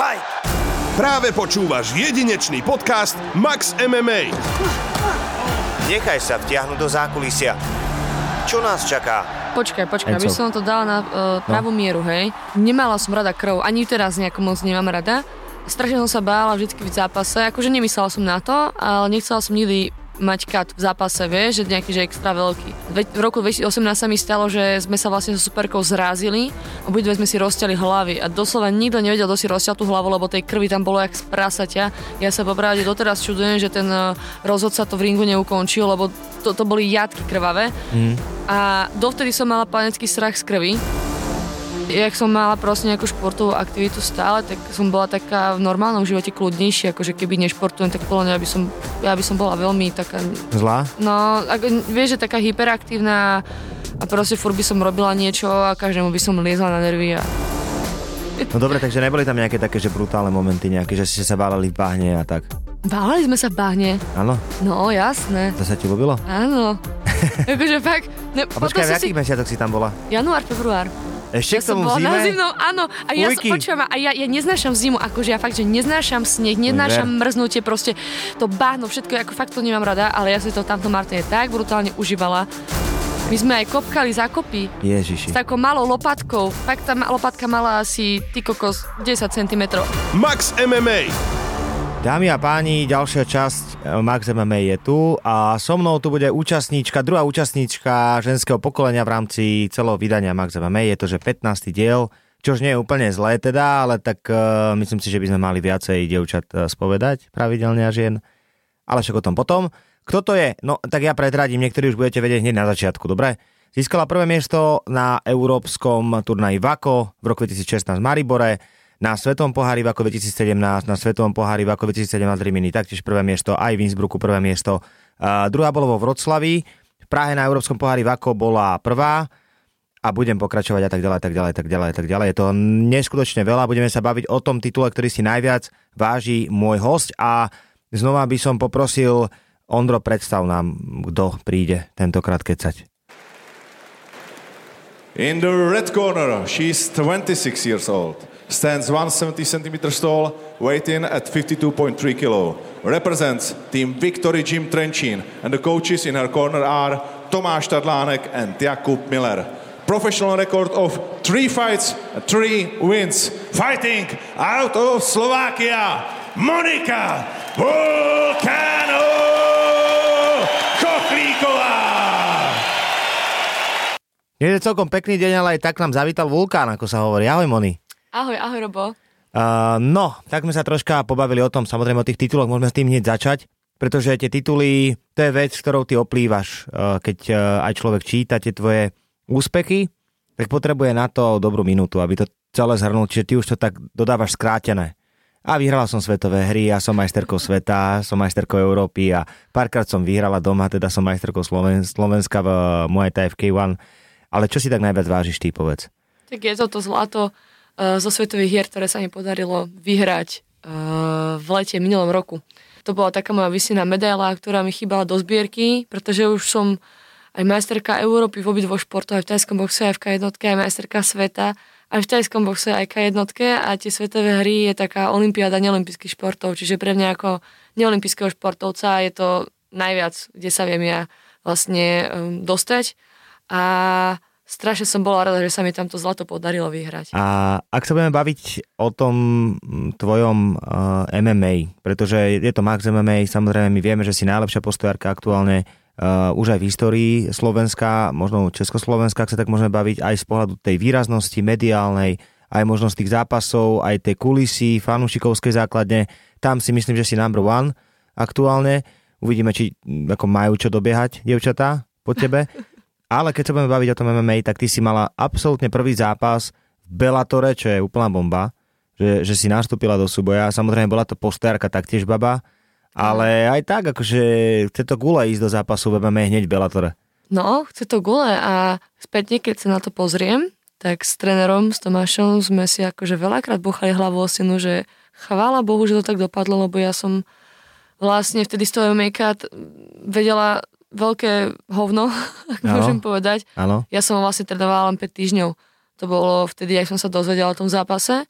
Fight! Práve počúvaš jedinečný podcast Max MMA. Nechaj sa vtiahnuť do zákulisia. Čo nás čaká? Počkaj, počkaj, aby som to dala na uh, pravú mieru, hej. Nemala som rada krv, ani teraz nejako moc nemám rada. Strašne som sa bála vždy v zápase, akože nemyslela som na to, ale nechcela som nikdy mať kat v zápase, vieš, že nejaký, že extra veľký. Ve- V roku 2018 sa mi stalo, že sme sa vlastne so superkou zrázili, obidve sme si rozťali hlavy a doslova nikto nevedel, kto si rozťal tú hlavu, lebo tej krvi tam bolo jak z prasaťa. Ja sa popravde doteraz čudujem, že ten eh, rozhodca to v ringu neukončil, lebo to, to boli jadky krvavé. A dovtedy som mala panický strach z krvi. Jak som mala proste nejakú športovú aktivitu stále, tak som bola taká v normálnom živote kľudnejšia, akože keby nešportujem, tak podľa mňa by som, ja by som bola veľmi taká, Zlá? no, ako, vieš, že taká hyperaktívna a proste furt by som robila niečo a každému by som liezla na nervy a No dobre, takže neboli tam nejaké také, že brutálne momenty nejaké, že ste sa válali v bahne a tak. báli sme sa v bahne. Áno? No, jasné. To sa ti ľúbilo? Áno. akože fakt. Ne, A počkaj, v akých mesiacoch si tam bola? Január, február. Ešte Ja k som tomu bola v zime? na zimnom, áno. A ja Ujky. som, počujem, a ja, ja neznášam zimu, akože ja fakt, že neznášam sneh, neznášam ver. mrznutie, proste to bahno, všetko, ako fakt to nemám rada, ale ja si to tamto Martine tak brutálne užívala. My sme aj kopkali zákopy Ježiši. s takou malou lopatkou. Fakt tá lopatka mala asi, ty kokos, 10 cm. Max MMA. Dámy a páni, ďalšia časť eh, Max MMA je tu a so mnou tu bude účastníčka, druhá účastníčka ženského pokolenia v rámci celého vydania Max MMA. Je to, že 15. diel, čož nie je úplne zlé teda, ale tak uh, myslím si, že by sme mali viacej dievčat eh, spovedať pravidelne a žien. Ale však o tom potom. Kto to je? No tak ja predradím, niektorí už budete vedieť hneď na začiatku, dobre? Získala prvé miesto na európskom turnaji VAKO v roku 2016 v Maribore, na Svetovom pohári VAKO 2017, na Svetovom pohári VAKO 2017 v Rimini, taktiež prvé miesto, aj v Innsbrucku prvé miesto. A druhá bolo vo Vroclavi, v Prahe na európskom pohári VAKO bola prvá a budem pokračovať a tak ďalej, tak ďalej, tak ďalej, tak ďalej. Je to neskutočne veľa, budeme sa baviť o tom titule, ktorý si najviac váži môj host a znova by som poprosil Ondro, predstav nám, kto príde tentokrát kecať. In the red corner, she's 26 years old, stands 170 centimeters tall, weighing at 52.3 kilo, represents Team Victory Gym Trenchin, and the coaches in her corner are Tomáš Tadlánek and Jakub Miller. Professional record of three fights, three wins. Fighting out of Slovakia, Monika Volcano Kochlíková. Je to celkom pekný deň, ale aj tak nám zavítal vulkán, ako sa hovorí. Ahoj, Moni. Ahoj, ahoj, Robo. Uh, no, tak sme sa troška pobavili o tom, samozrejme o tých tituloch, môžeme s tým hneď začať, pretože tie tituly, to je vec, ktorou ty oplývaš. Uh, keď uh, aj človek číta tie tvoje úspechy, tak potrebuje na to dobrú minútu, aby to celé zhrnul, čiže ty už to tak dodávaš skrátené. A vyhrala som svetové hry, ja som majsterkou sveta, som majsterkou Európy a párkrát som vyhrala doma, teda som majsterkou Sloven- Slovenska v uh, Muay Thai v K1. Ale čo si tak najviac vážiš, ty povedz? Tak je to to zlato zo svetových hier, ktoré sa mi podarilo vyhrať uh, v lete minulom roku. To bola taká moja vysiná medaila, ktorá mi chýbala do zbierky, pretože už som aj majsterka Európy v obidvoch športoch, aj v tajskom boxe, aj v K1, aj majsterka sveta, aj v tajskom boxe, aj K1 a tie svetové hry je taká olimpiáda neolimpijských športov, čiže pre mňa ako neolimpijského športovca je to najviac, kde sa viem ja vlastne um, dostať a strašne som bola rada, že sa mi tam to zlato podarilo vyhrať. A ak sa budeme baviť o tom mm, tvojom uh, MMA, pretože je to Max MMA, samozrejme my vieme, že si najlepšia postojárka aktuálne uh, už aj v histórii Slovenska, možno Československa, ak sa tak môžeme baviť, aj z pohľadu tej výraznosti mediálnej, aj možnosť tých zápasov, aj tej kulisy, fanúšikovskej základne. Tam si myslím, že si number one aktuálne. Uvidíme, či mm, ako majú čo dobiehať, dievčatá, po tebe. Ale keď sa budeme baviť o tom MMA, tak ty si mala absolútne prvý zápas v Bellatore, čo je úplná bomba, že, že si nastúpila do súboja. Samozrejme bola to postérka taktiež baba, ale aj tak, akože chce to gule ísť do zápasu v MMA hneď v Bellatore. No, chce to gule a spätne, keď sa na to pozriem, tak s trénerom, s Tomášom sme si akože veľakrát buchali hlavu o stenu, že chvála Bohu, že to tak dopadlo, lebo ja som vlastne vtedy z toho MMA vedela veľké hovno, ak Áno. môžem povedať. Áno. Ja som vlastne trénovala len 5 týždňov. To bolo vtedy, ak som sa dozvedela o tom zápase.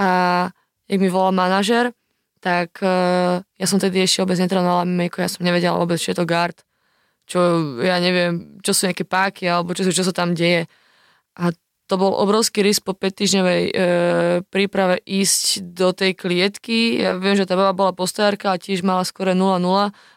A jak mi volal manažer, tak uh, ja som tedy ešte vôbec netrénovala MMA, ja som nevedela vôbec, čo je to guard, čo ja neviem, čo sú nejaké páky, alebo čo, čo sa tam deje. A to bol obrovský risk po 5 týždňovej e, príprave ísť do tej klietky. Ja viem, že tá baba bola postojárka a tiež mala skore 0-0,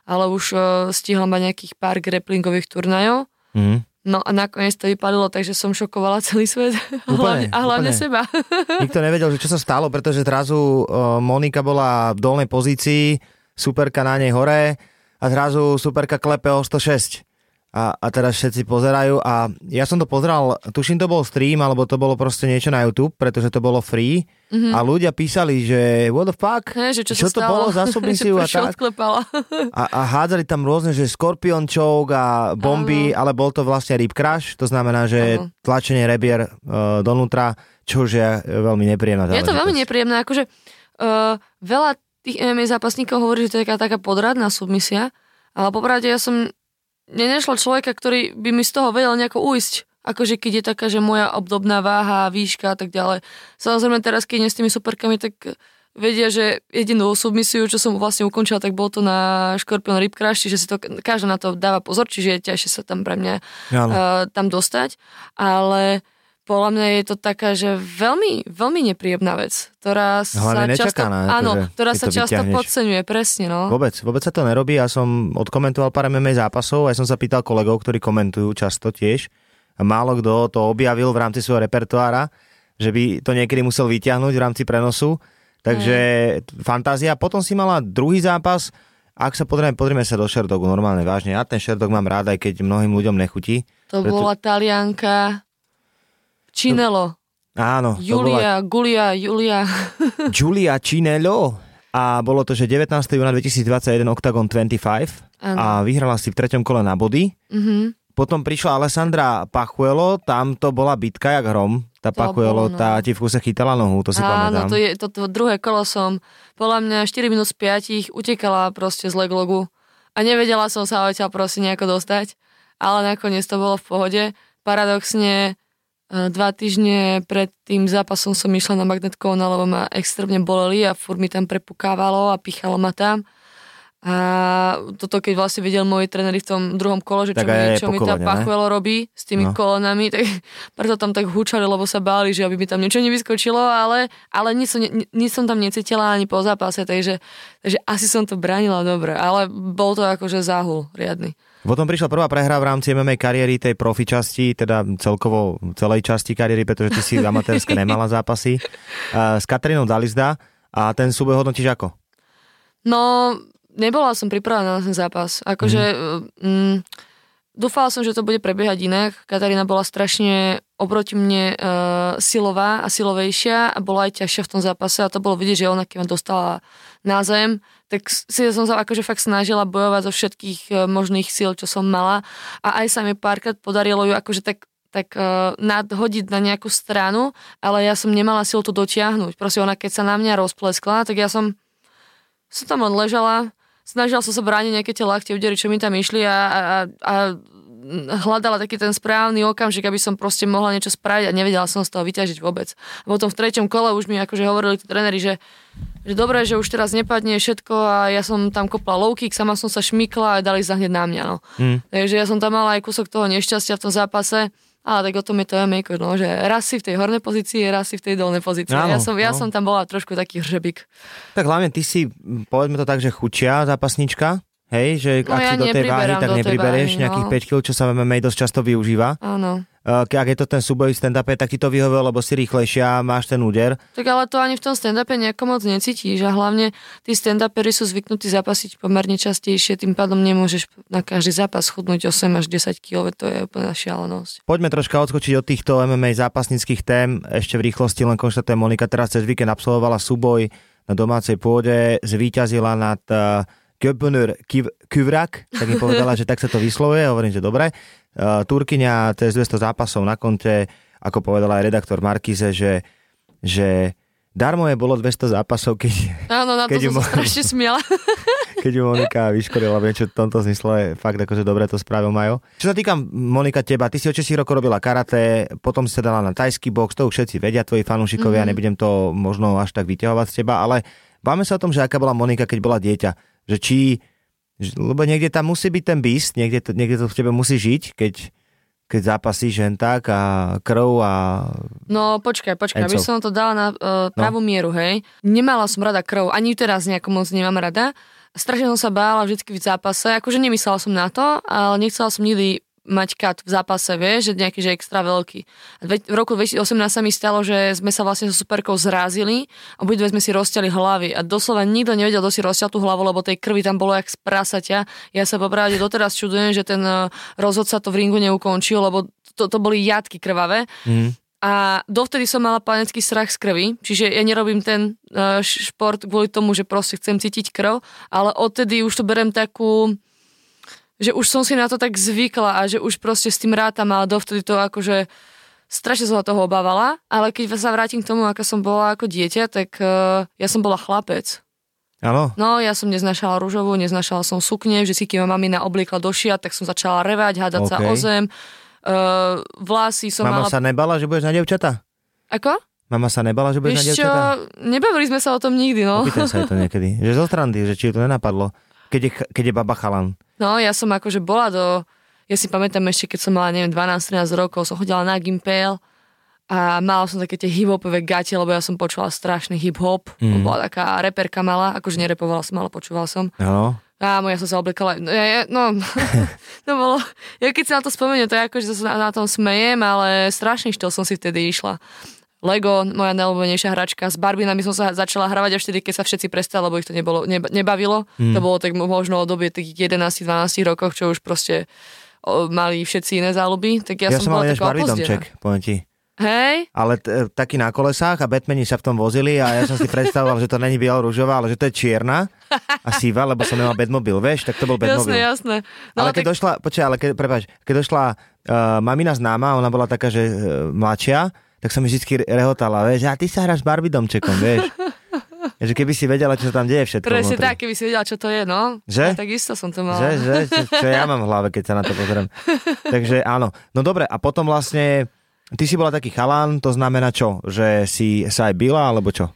ale už e, stihla mať nejakých pár grapplingových turnajov. Mm. No a nakoniec to vypadlo, takže som šokovala celý svet. Úplne, a hlavne úplne. seba. Nikto nevedel, že čo sa stalo, pretože zrazu uh, Monika bola v dolnej pozícii, superka na nej hore a zrazu superka klepe o 106. A, a teraz všetci pozerajú a ja som to pozeral, tuším to bol stream, alebo to bolo proste niečo na YouTube, pretože to bolo free mm-hmm. a ľudia písali, že what the fuck, Ne, že čo, čo to stalo? bolo za submisiu a tak. A, a hádzali tam rôzne, že Scorpion choke a bomby, Áno. ale bol to vlastne rip crash, to znamená, že Áno. tlačenie rebier uh, donútra, čo už je e, veľmi nepríjemná Je to veľmi nepríjemné, akože uh, veľa tých MMA zápasníkov hovorí, že to je taká, taká podradná submisia, ale popravde ja som nenešla človeka, ktorý by mi z toho vedel nejako uísť. Akože keď je taká, že moja obdobná váha, výška a tak ďalej. Samozrejme teraz, keď idem s tými superkami, tak vedia, že jedinú submisiu, čo som vlastne ukončila, tak bol to na Scorpion Rip Crash, čiže si to, každá na to dáva pozor, čiže je ťažšie sa tam pre mňa uh, tam dostať, ale podľa mňa je to taká, že veľmi, veľmi nepríjemná vec, ktorá Hlavne sa často, áno, akože, ktorá sa to často vyťahneš. podceňuje, presne, no. Vôbec, vôbec sa to nerobí. Ja som odkomentoval pár MMA zápasov, aj som sa pýtal kolegov, ktorí komentujú často tiež. A málo kto to objavil v rámci svojho repertoára, že by to niekedy musel vyťahnuť v rámci prenosu. Takže fantázia. Potom si mala druhý zápas. Ak sa pozrieme, pozrieme sa do Sherdogu normálne vážne. Ja ten Sherdog mám rád, aj keď mnohým ľuďom nechutí. To Preto- bola Talianka Činelo, Áno, to bola Julia, Gulia, Julia. Giulia Cinello. A bolo to, že 19. júna 2021 Octagon 25 Áno. a vyhrala si v treťom kole na body. Mhm. Potom prišla Alessandra Pachuelo, tam to bola bitka jak hrom. Tá To Pachuelo, bolo, no. tá ti v kuse chytala nohu, to si Áno, pamätám. to je to, to druhé kolo som, podľa mňa 4 minút z 5 utekala proste z leglogu a nevedela som sa odtiaľ proste nejako dostať, ale nakoniec to bolo v pohode. Paradoxne dva týždne pred tým zápasom som išla na Magnet Kona, lebo ma extrémne boleli a furt mi tam prepukávalo a pichalo ma tam. A toto keď vlastne videl moji tréneri v tom druhom kole, že čo, Tak mi, aj čo mi tá pachuelo robí s tými No. kolonami, tak preto tam tak húčali, lebo sa báli, že aby mi tam niečo nevyskočilo, ale, ale nič, som, nič som tam necítila ani po zápase, takže, takže asi som to bránila dobre, ale bol to akože záhul riadny. Potom prišla prvá prehra v rámci MMA kariéry tej profi časti, teda celkovo celej časti kariéry, pretože ty si amatérske nemala zápasy, uh, s Katrinou Dalizda a ten súboj hodnotíš ako? No, nebola som pripravená na ten zápas. Akože, mm. dúfala som, že to bude prebiehať inak. Katarína bola strašne oproti mne uh, silová a silovejšia a bola aj ťažšia v tom zápase a to bolo vidieť, že ona keď ma dostala na zem, tak si som sa akože fakt snažila bojovať zo všetkých uh, možných síl, čo som mala a aj sa mi párkrát podarilo ju akože tak tak uh, nadhodiť na nejakú stranu, ale ja som nemala silu to dotiahnuť. Proste ona keď sa na mňa rozpleskla, tak ja som som tam len ležala, snažila som sa brániť nejaké tie laktie údery, čo mi tam išli a, a, a hľadala taký ten správny okamžik, aby som proste mohla niečo spraviť a nevedela som z toho vyťažiť vôbec. A potom v treťom kole už mi akože hovorili tí tréneri, že, že dobre, že už teraz nepadne všetko a ja som tam kopla low kick, sama som sa šmykla a dali sa hneď na mňa. No. Mm. Takže ja som tam mala aj kúsok toho nešťastia v tom zápase, ale tak o tom je to MMA, no, že raz si v tej hornej pozícii, raz si v tej dolnej pozícii. Áno, ja, som, ja no. som tam bola trošku taký hřebík. Tak hlavne ty si, povedzme to tak, že chučia zápasnička, hej, že No ak ja si do tej váhy, tak nepriberieš váhy, nejakých no. 5 kg, čo sa v MMA dosť často využíva. Áno. Ak je to ten súboj v stand tak ti to vyhovuje, lebo si rýchlejšia, máš ten úder. Tak ale to ani v tom stand-upe nejako moc necítiš a hlavne tí stand-uperi sú zvyknutí zapasiť pomerne častejšie, tým pádom nemôžeš na každý zápas chudnúť 8 až 10 kg, to je úplná šialenosť. Poďme troška odskočiť od týchto MMA zápasnických tém. Ešte v rýchlosti len konštatujem, Monika teraz cez víkend absolvovala súboj na domácej pôde, zvíťazila nad uh, Göbner Kyvrak, tak mi povedala, že tak sa to vyslovuje, hovorím, že dobre. Uh, Turkyňa cez 200 zápasov na konte, ako povedala aj redaktor Markize, že, že darmo je bolo 200 zápasov, keď, Áno, na to Keď som sa strašne smiala. keď ju Monika vyškorila, viem, čo v tomto zmysle fakt akože dobre to spravil Majo. Čo sa týka Monika teba, ty si od 6 rokov robila karate, potom si sa dala na tajský box, to už všetci vedia, tvoji fanúšikovia, mm-hmm. nebudem to možno až tak vyťahovať z teba, ale báme sa o tom, že aká bola Monika, keď bola dieťa, že či, lebo niekde tam musí byť ten beast, niekde to, niekde to v tebe musí žiť, keď, keď zápasíš jen tak a krv a... No počkaj, počkaj, aby som to dala na uh, pravú mieru, hej. Nemala som rada krv, ani teraz nejako moc nemám rada. Strašne som sa bála vždycky v zápase, akože nemyslela som na to, ale nechcela som nikdy mať kat v zápase, vieš, že nejaký, že extra veľký. A dve- V roku 2018 sa mi stalo, že sme sa vlastne so superkou zrázili a obidve sme si rozťali hlavy a doslova nikto nevedel, kto si rozťal tú hlavu, lebo tej krvi tam bolo jak z prasaťa. Ja sa popravde doteraz čudujem, že ten eh, rozhodca to v ringu neukončil, lebo to, to boli jatky krvavé. Mm. A dovtedy som mala panický strach z krvi, čiže ja nerobím ten uh, šport kvôli tomu, že proste chcem cítiť krv, ale odtedy už to berem takú, že už som si na to tak zvykla a že už proste s tým rátam, ale dovtedy to akože strašne som sa toho obávala, ale keď sa vrátim k tomu, aká som bola ako dieťa, tak uh, ja som bola chlapec. Áno, No, ja som neznašala rúžovú, neznašala som sukne, že si keď ma mamina obliekla do šiat, tak som začala revať, hádať sa OK. o zem. Uh, vlasy som mama mala... sa nebala, že budeš na devčata? Ako? Mama sa nebala, že budeš na Vieš čo, devčata? nebavili sme sa o tom nikdy, no. Opýtam sa jej to niekedy. Že zo strandy, že či to nenapadlo. Keď je, keď je baba chalan. No, ja som akože bola do... Ja si pamätám ešte, keď som mala, neviem, 12-13 rokov, som chodila na Gimpel a mala som také tie hip-hopové gate, lebo ja som počula strašný hip-hop. Mm. Bola taká reperka malá, akože nerepovala som, ale počúvala som. Áno. Ámo, ja som sa obliekala, no, ja, no, to bolo, ja keď si na to spomeniem, to je ako, že sa na, na tom smejem, ale strašný štýl som si vtedy išla. Lego, moja najľúbenejšia hračka, s Barbinami som sa začala hravať až vtedy, keď sa všetci prestali, lebo ich to nebolo, neba, nebavilo. To bolo tak možno o dobie tých 11-12 rokov, čo už proste o, mali všetci iné záľuby, tak ja, Ja, som, som mal taká Barbie opozdená. domček, poviem ti. Hej? Ale t- taký na kolesách a Batmani sa v tom vozili a ja som si predstavoval, že to není bielo-rúžová, ale že to je čierna a síva, lebo som nemal Batmobil, vieš, tak to bol Batmobil. Jasné, jasné. No, ale keď došla, počkaj, ale keď, prepáč, keď došla uh, mamina známa, ona bola taká, že uh, mladšia, tak som mi vždy rehotala, vieš, a ty sa hráš Barbie domčekom, vieš. že keby si vedela, čo tam deje všetko Presne tak, keby si vedela, čo to je, no. Že? Ja, takisto som to mala. Že, že, čo, čo ja mám v hlave, keď sa na to pozriem. Takže áno. No dobre, a potom vlastne, ty si bola taký chalán, to znamená čo? Že si sa aj bila, alebo čo?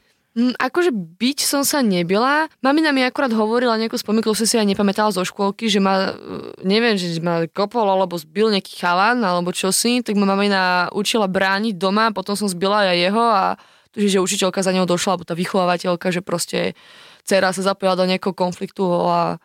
Akože byť som sa nebila. Mamina mi akurát hovorila nejakú spomienku, som si aj nepamätala zo škôlky, že ma, e, neviem, že ma kopol alebo zbil nejaký chalan alebo čosi, tak ma mamina učila brániť doma, potom som zbila aj jeho a že učiteľka za ňou došla, alebo tá vychovávateľka, že proste dcera sa zapojila do nejakého konfliktu a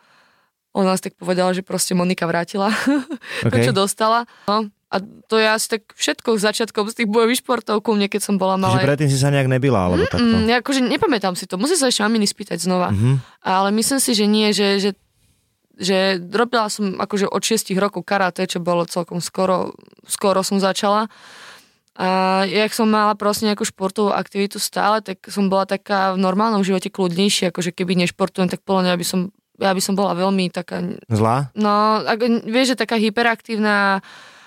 ona si tak povedala, že proste Monika vrátila to, Okay. čo dostala. No, a to je asi tak všetko začiatkom z tých bojových športov ku mne, keď som bola malá. Čiže predtým si sa nejak nebila, alebo takto? Mm, ja akože nepamätám si to, musím sa ešte maminy spýtať znova. Mhm. Ale myslím si, že nie, že, že, že robila som akože od 6 rokov karate, čo bolo celkom skoro, skoro som začala. A jak som mala proste nejakú športovú aktivitu stále, tak som bola taká v normálnom živote kľudnejšia, akože keby nešportujem, tak podľa mňa by som, ja by som bola veľmi taká, Zlá? no, ako, vieš, že taká hyperaktívna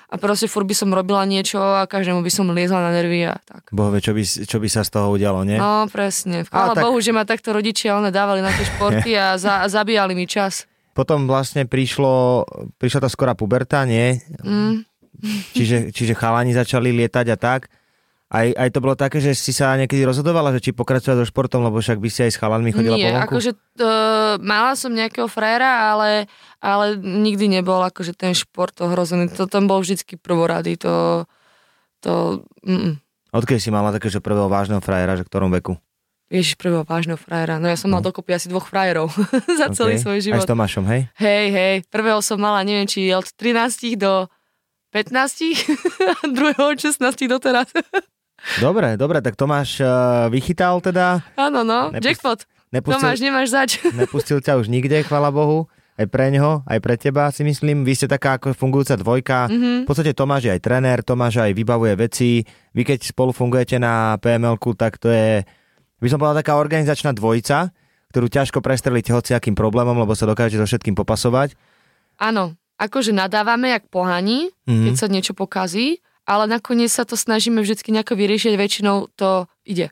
a proste furt by som robila niečo a každému by som liezla na nervy a tak. Boh vie, čo by, čo by sa z toho udialo, nie? No, presne. Chvála tak- Bohu, že ma takto rodičia one dávali na tie športy a, za, a zabíjali mi čas. Potom vlastne prišlo, prišla tá skorá puberta, nie? Mm. Čiže, čiže chalani začali lietať a tak. Aj, aj to bolo také, že si sa niekedy rozhodovala, že či pokračovať so športom, lebo však by si aj s chalanmi chodila po Nie, vonku? akože uh, mala som nejakého frajera, ale, ale nikdy nebol akože ten šport ohrozený. To tam bol vždycky prvorady. To, to mm, Odkedy si mala také, že prvého vážneho frajera, že v ktorom veku? Ježiš, prvého vážneho frajera. No ja som mal dokopy asi dvoch frajerov za celý Ok. svoj Aj život. s Tomášom, hej? Hej, hej. Prvého som mala, neviem, či od 13 do 15 a druhého od 16 do teraz. Dobre, dobre, tak Tomáš uh, vychytal teda, Áno, no. Nepust- Jackpot. nepustil, Tomáš, nemáš zač. nepustil ťa už nikde, chvala Bohu. Aj pre ňoho, aj pre teba si myslím. Vy ste taká ako fungujúca dvojka. Mhm. V podstate Tomáš je aj tréner, Tomáš aj vybavuje veci. Vy keď spolu fungujete na pml tak to je, by som povedal, taká organizačná dvojica, ktorú ťažko prestreliť hociakým problémom, lebo sa dokážete so všetkým popasovať. Áno, akože nadávame jak pohani, Mhm. keď sa niečo pokazí, ale nakoniec sa to snažíme vždy nejako vyriešiť, väčšinou to ide.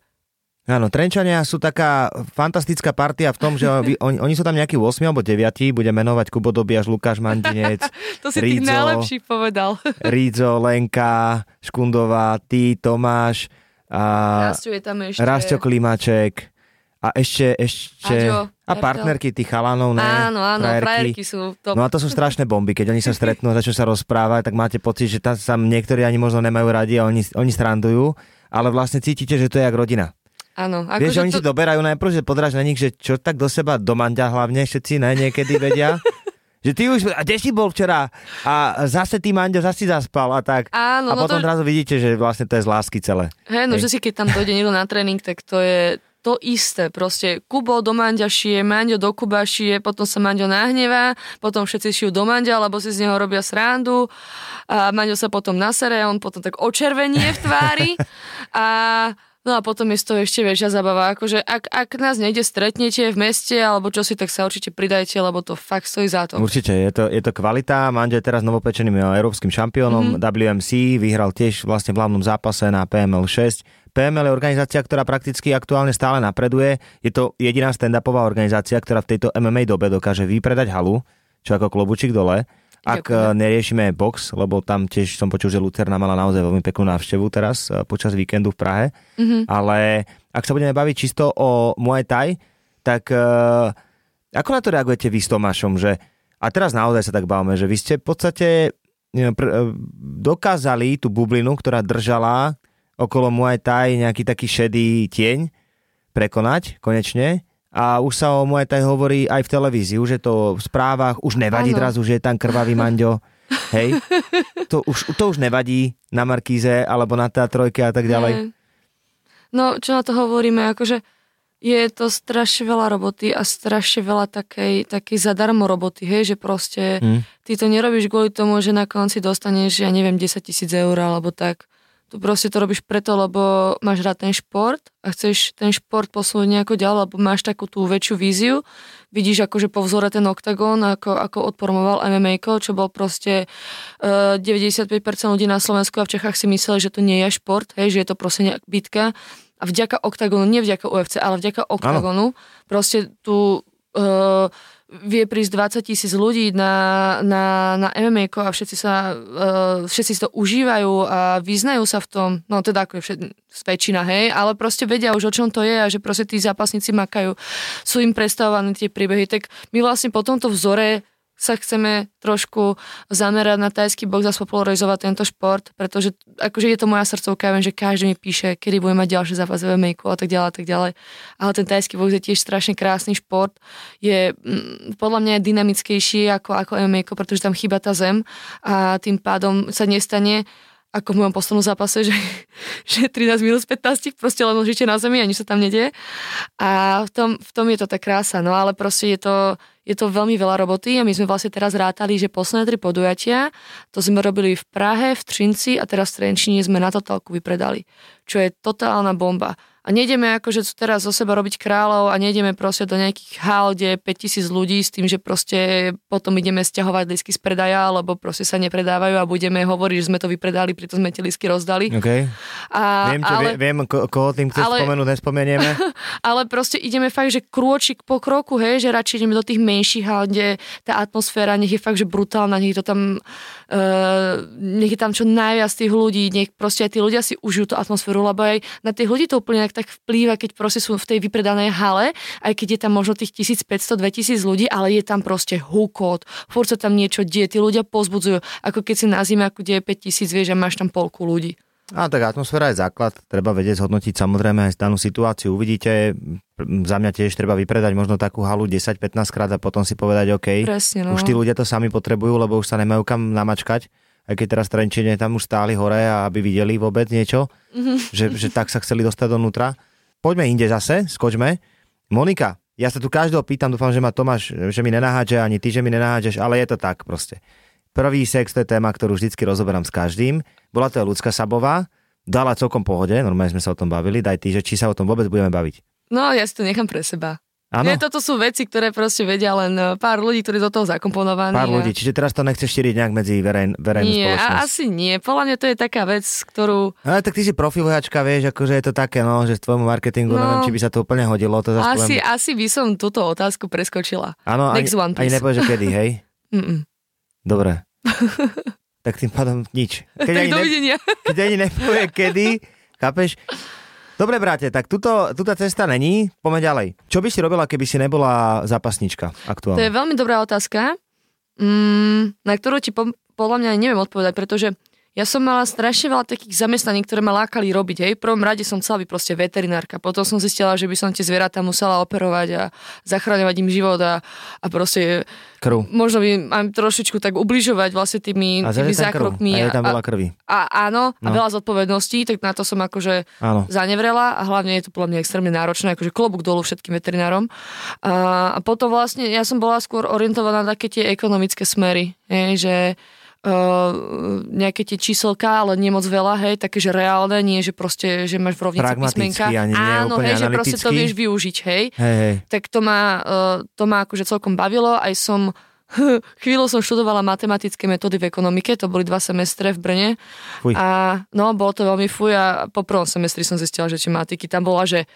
Áno, Trenčania sú taká fantastická partia v tom, že oni, oni sú tam nejakí 8 alebo 9, bude menovať Kubo Dobiaš, Lukáš Mandinec, To si tých Rizo. najlepších povedal. Rídzo, Lenka, Škundová, ty, Tomáš a Rasťo je tam ešte. Rastio Klimaček a ešte, ešte Aďo, a partnerky tých chalanov, ne? Áno, áno, Frajerky. frajerky sú to. No a to sú strašné bomby, keď oni sa stretnú začnú sa rozprávať, tak máte pocit, že tam sa niektorí ani možno nemajú radi a oni, oni strandujú, ale vlastne cítite, že to je jak rodina. Áno, Vieš, že akože oni to, si doberajú najprv, že podráš na nich, že čo tak do seba domandia hlavne všetci, ne, niekedy vedia. že ty už, a kde si bol včera? A zase ty, Manďo, zase si zaspal a tak. Áno, a no potom to- zrazu vidíte, že vlastne to je z lásky celé. Hej, no, Hej. že si keď tam dojde niekto na tréning, tak to je to isté. Proste Kubo do Manďa šije, Manďo do Kuba šije, potom sa Manďo nahnevá, potom všetci šijú do Manďa, lebo si z neho robia srandu a Manďo sa potom nasere, on potom tak očervenie v tvári a No a potom je z toho ešte väčšia zabava. Akože ak, ak nás niekde stretnete v meste alebo čo si, tak sa určite pridajte, lebo to fakt stojí za to. Určite, je to, je to kvalita. Manďo je teraz novopečeným európskym šampiónom Mhm. mm-hmm. WMC, vyhral tiež vlastne v hlavnom zápase na PML 6. PML je organizácia, ktorá prakticky aktuálne stále napreduje. Je to jediná stand-upová organizácia, ktorá v tejto MMA dobe dokáže vypredať halu, čo ako klobučík dole. Ak Ďakujem. eh, neriešime box, lebo tam tiež som počul, že Lucerna mala naozaj veľmi peknú návštevu teraz eh, počas víkendu v Prahe. Mhm. Ale ak sa budeme baviť čisto o Muay Thai, tak eh, ako na to reagujete vy s Tomášom, že a teraz naozaj sa tak bavme, že vy ste v podstate dokázali tú bublinu, ktorá držala okolo Muay Thai nejaký taký šedý tieň prekonať konečne a už sa o Muay Thai hovorí aj v televízii, už je to v správach, už nevadí Áno. teraz, že je tam krvavý manďo, hej, to už, to už nevadí na Markíze alebo na T3 a tak ďalej. No, čo na to hovoríme, akože je to strašne veľa roboty a strašne veľa takej, takej zadarmo roboty, hej, že proste Hm. ty to nerobíš kvôli tomu, že na konci dostaneš, ja neviem, 10 tisíc eur alebo tak. Tu proste to robíš preto, lebo máš rád ten šport a chceš ten šport posunúť nejako ďalej, lebo máš takú tú väčšiu víziu. Vidíš akože po vzore ten oktagón, ako, ako odpormoval MMA, čo bol proste uh, 95% ľudí na Slovensku a v Čechách si mysleli, že to nie je šport, hej, že je to proste nejak bitka. A vďaka oktagónu, nie vďaka UFC, ale vďaka oktagónu, proste tu uh, vie prísť 20 tisíc ľudí na, na, na MMA a všetci, sa, uh, všetci si to užívajú a vyznajú sa v tom, no teda ako je všet, väčšina, hej, ale proste vedia už o čom to je a že proste tí zápasníci makajú, sú im predstavované tie príbehy, tak my vlastne po tomto vzore sa chceme trošku zamerať na tajský box a spopularizovať tento šport, pretože akože je to moja srdcovka, ja viem, že každý mi píše, kedy budem mať ďalší zápas v a tak ďalej a tak ďalej. Ale ten tajský box je tiež strašne krásny šport, je mm, podľa mňa je dynamickejší ako, ako MMA, pretože tam chýba tá zem a tým pádom sa nestane ako v mojom poslednom zápase, že, že 13 minus 15 proste len ležíte na zemi a nič sa tam nedie. A v tom, v tom je to tá krása, no ale proste je to, je to veľmi veľa roboty a my sme vlastne teraz rátali, že posledné tri podujatia, to sme robili v Prahe, v Trinci a teraz v Trenčine sme na totálku vypredali, čo je totálna bomba. A nejdeme akože teraz zo seba robiť kráľov a nejdeme proste do nejakých hál, kde je 5000 ľudí s tým, že proste potom ideme stiahovať lístky z predaja, lebo proste sa nepredávajú a budeme hovoriť, že sme to vypredali, preto sme tie lístky rozdali. Okay. A, Viem, čo, ale... viem, ko- koho tým chceš ale- spomenúť, nespomenieme. ale proste ideme fakt, že krôčik po kroku, hej, že radšej ideme do tých menších hál, kde tá atmosféra nech je fakt, že brutálna, nech je to tam, uh, nech je tam čo najviac tých ľudí, nech proste aj tí ľudia si užijú tú atmosféru, lebo aj na tých ľudí to úplne tak vplýva, keď proste sú v tej vypredanej hale, aj keď je tam možno tých 1500-2000 ľudí, ale je tam proste hukot, furt sa tam niečo deje, tí ľudia pozbudzujú, ako keď si na zime, ako kde je 5000, vieš, a máš tam polku ľudí. A tak atmosféra je základ, treba vedieť zhodnotiť samozrejme aj danú situáciu. Uvidíte, za mňa tiež treba vypredať možno takú halu 10-15 krát a potom si povedať OK, Presne, no. už tí ľudia to sami potrebujú, lebo už sa nemajú kam namačkať. Aj keď teraz Trenčine tam už stáli hore a aby videli vôbec niečo, že, že tak sa chceli dostať donútra. Poďme inde zase, skočme. Monika, ja sa tu každého pýtam, dúfam, že ma Tomáš, že mi nenahádže, ani ty, že mi nenahádžeš, ale je to tak proste. Prvý sex, to je téma, ktorú vždycky rozoberám s každým. Bola to ľudská Sabová, dala celkom pohode, normálne sme sa o tom bavili, daj ty, že či sa o tom vôbec budeme baviť. No, ja si to nechám pre seba. Áno, Nie, toto sú veci, ktoré proste vedia len eh, pár ľudí, ktorí do toho zakomponovaní. pár ľudí. Čiže teraz to nechceš šíriť nejak medzi verejn, verejnú Nie, spoločnosť. a, asi nie. Podľa mňa to je taká vec, ktorú Ale tak ty si profilovačka, vieš, akože je to také, no, že z tvojmu marketingu, No. neviem, či by sa to úplne hodilo. To asi, poviem- asi by som túto otázku preskočila. Áno, ani, Next one, ani please. nepovieš, že kedy, hej? Mm-mm. Dobre. tak tým pádom nič. Keď Tak ani, ne, dovidenia. keď ani nepovie kedy, chápeš? Dobre, brate, tak tuto, tuto cesta není, poďme ďalej. Čo by si robila, keby si nebola zápasnička To je aktuálne? veľmi dobrá otázka, mm, na ktorú ti po, podľa mňa neviem odpovedať, pretože ja som mala strašne veľa takých zamestnaní, ktoré ma lákali robiť. Hej. V prvom rade som chcela byť proste veterinárka. Potom som zistila, že by som tie zvieratá musela operovať a zachraňovať im život a, a proste Krv. možno by mám trošičku tak ubližovať vlastne tými, A tými zákrokmi. A je tam a, veľa krvi. a, áno, a No. veľa zodpovedností, tak na to som akože Áno. zanevrela a hlavne je to podľa mňa extrémne náročné, akože klobúk dolu všetkým veterinárom. A, a potom vlastne ja som bola skôr orientovaná na také tie ekonomické smery, hej, že nejaké tie číselka, ale nie moc veľa, hej, také, že reálne, nie, že proste, že máš v rovnici písmenka. ani nie Áno, hej, že proste to vieš využiť, hej. Hej, hej. Tak to ma, uh, to ma akože celkom bavilo, aj som chvíľu som študovala matematické metódy v ekonomike, to boli dva semestre v Brne. Fuj. A no, bolo to veľmi fuj a po prvom semestri som zistila, že či matiky tam bola, že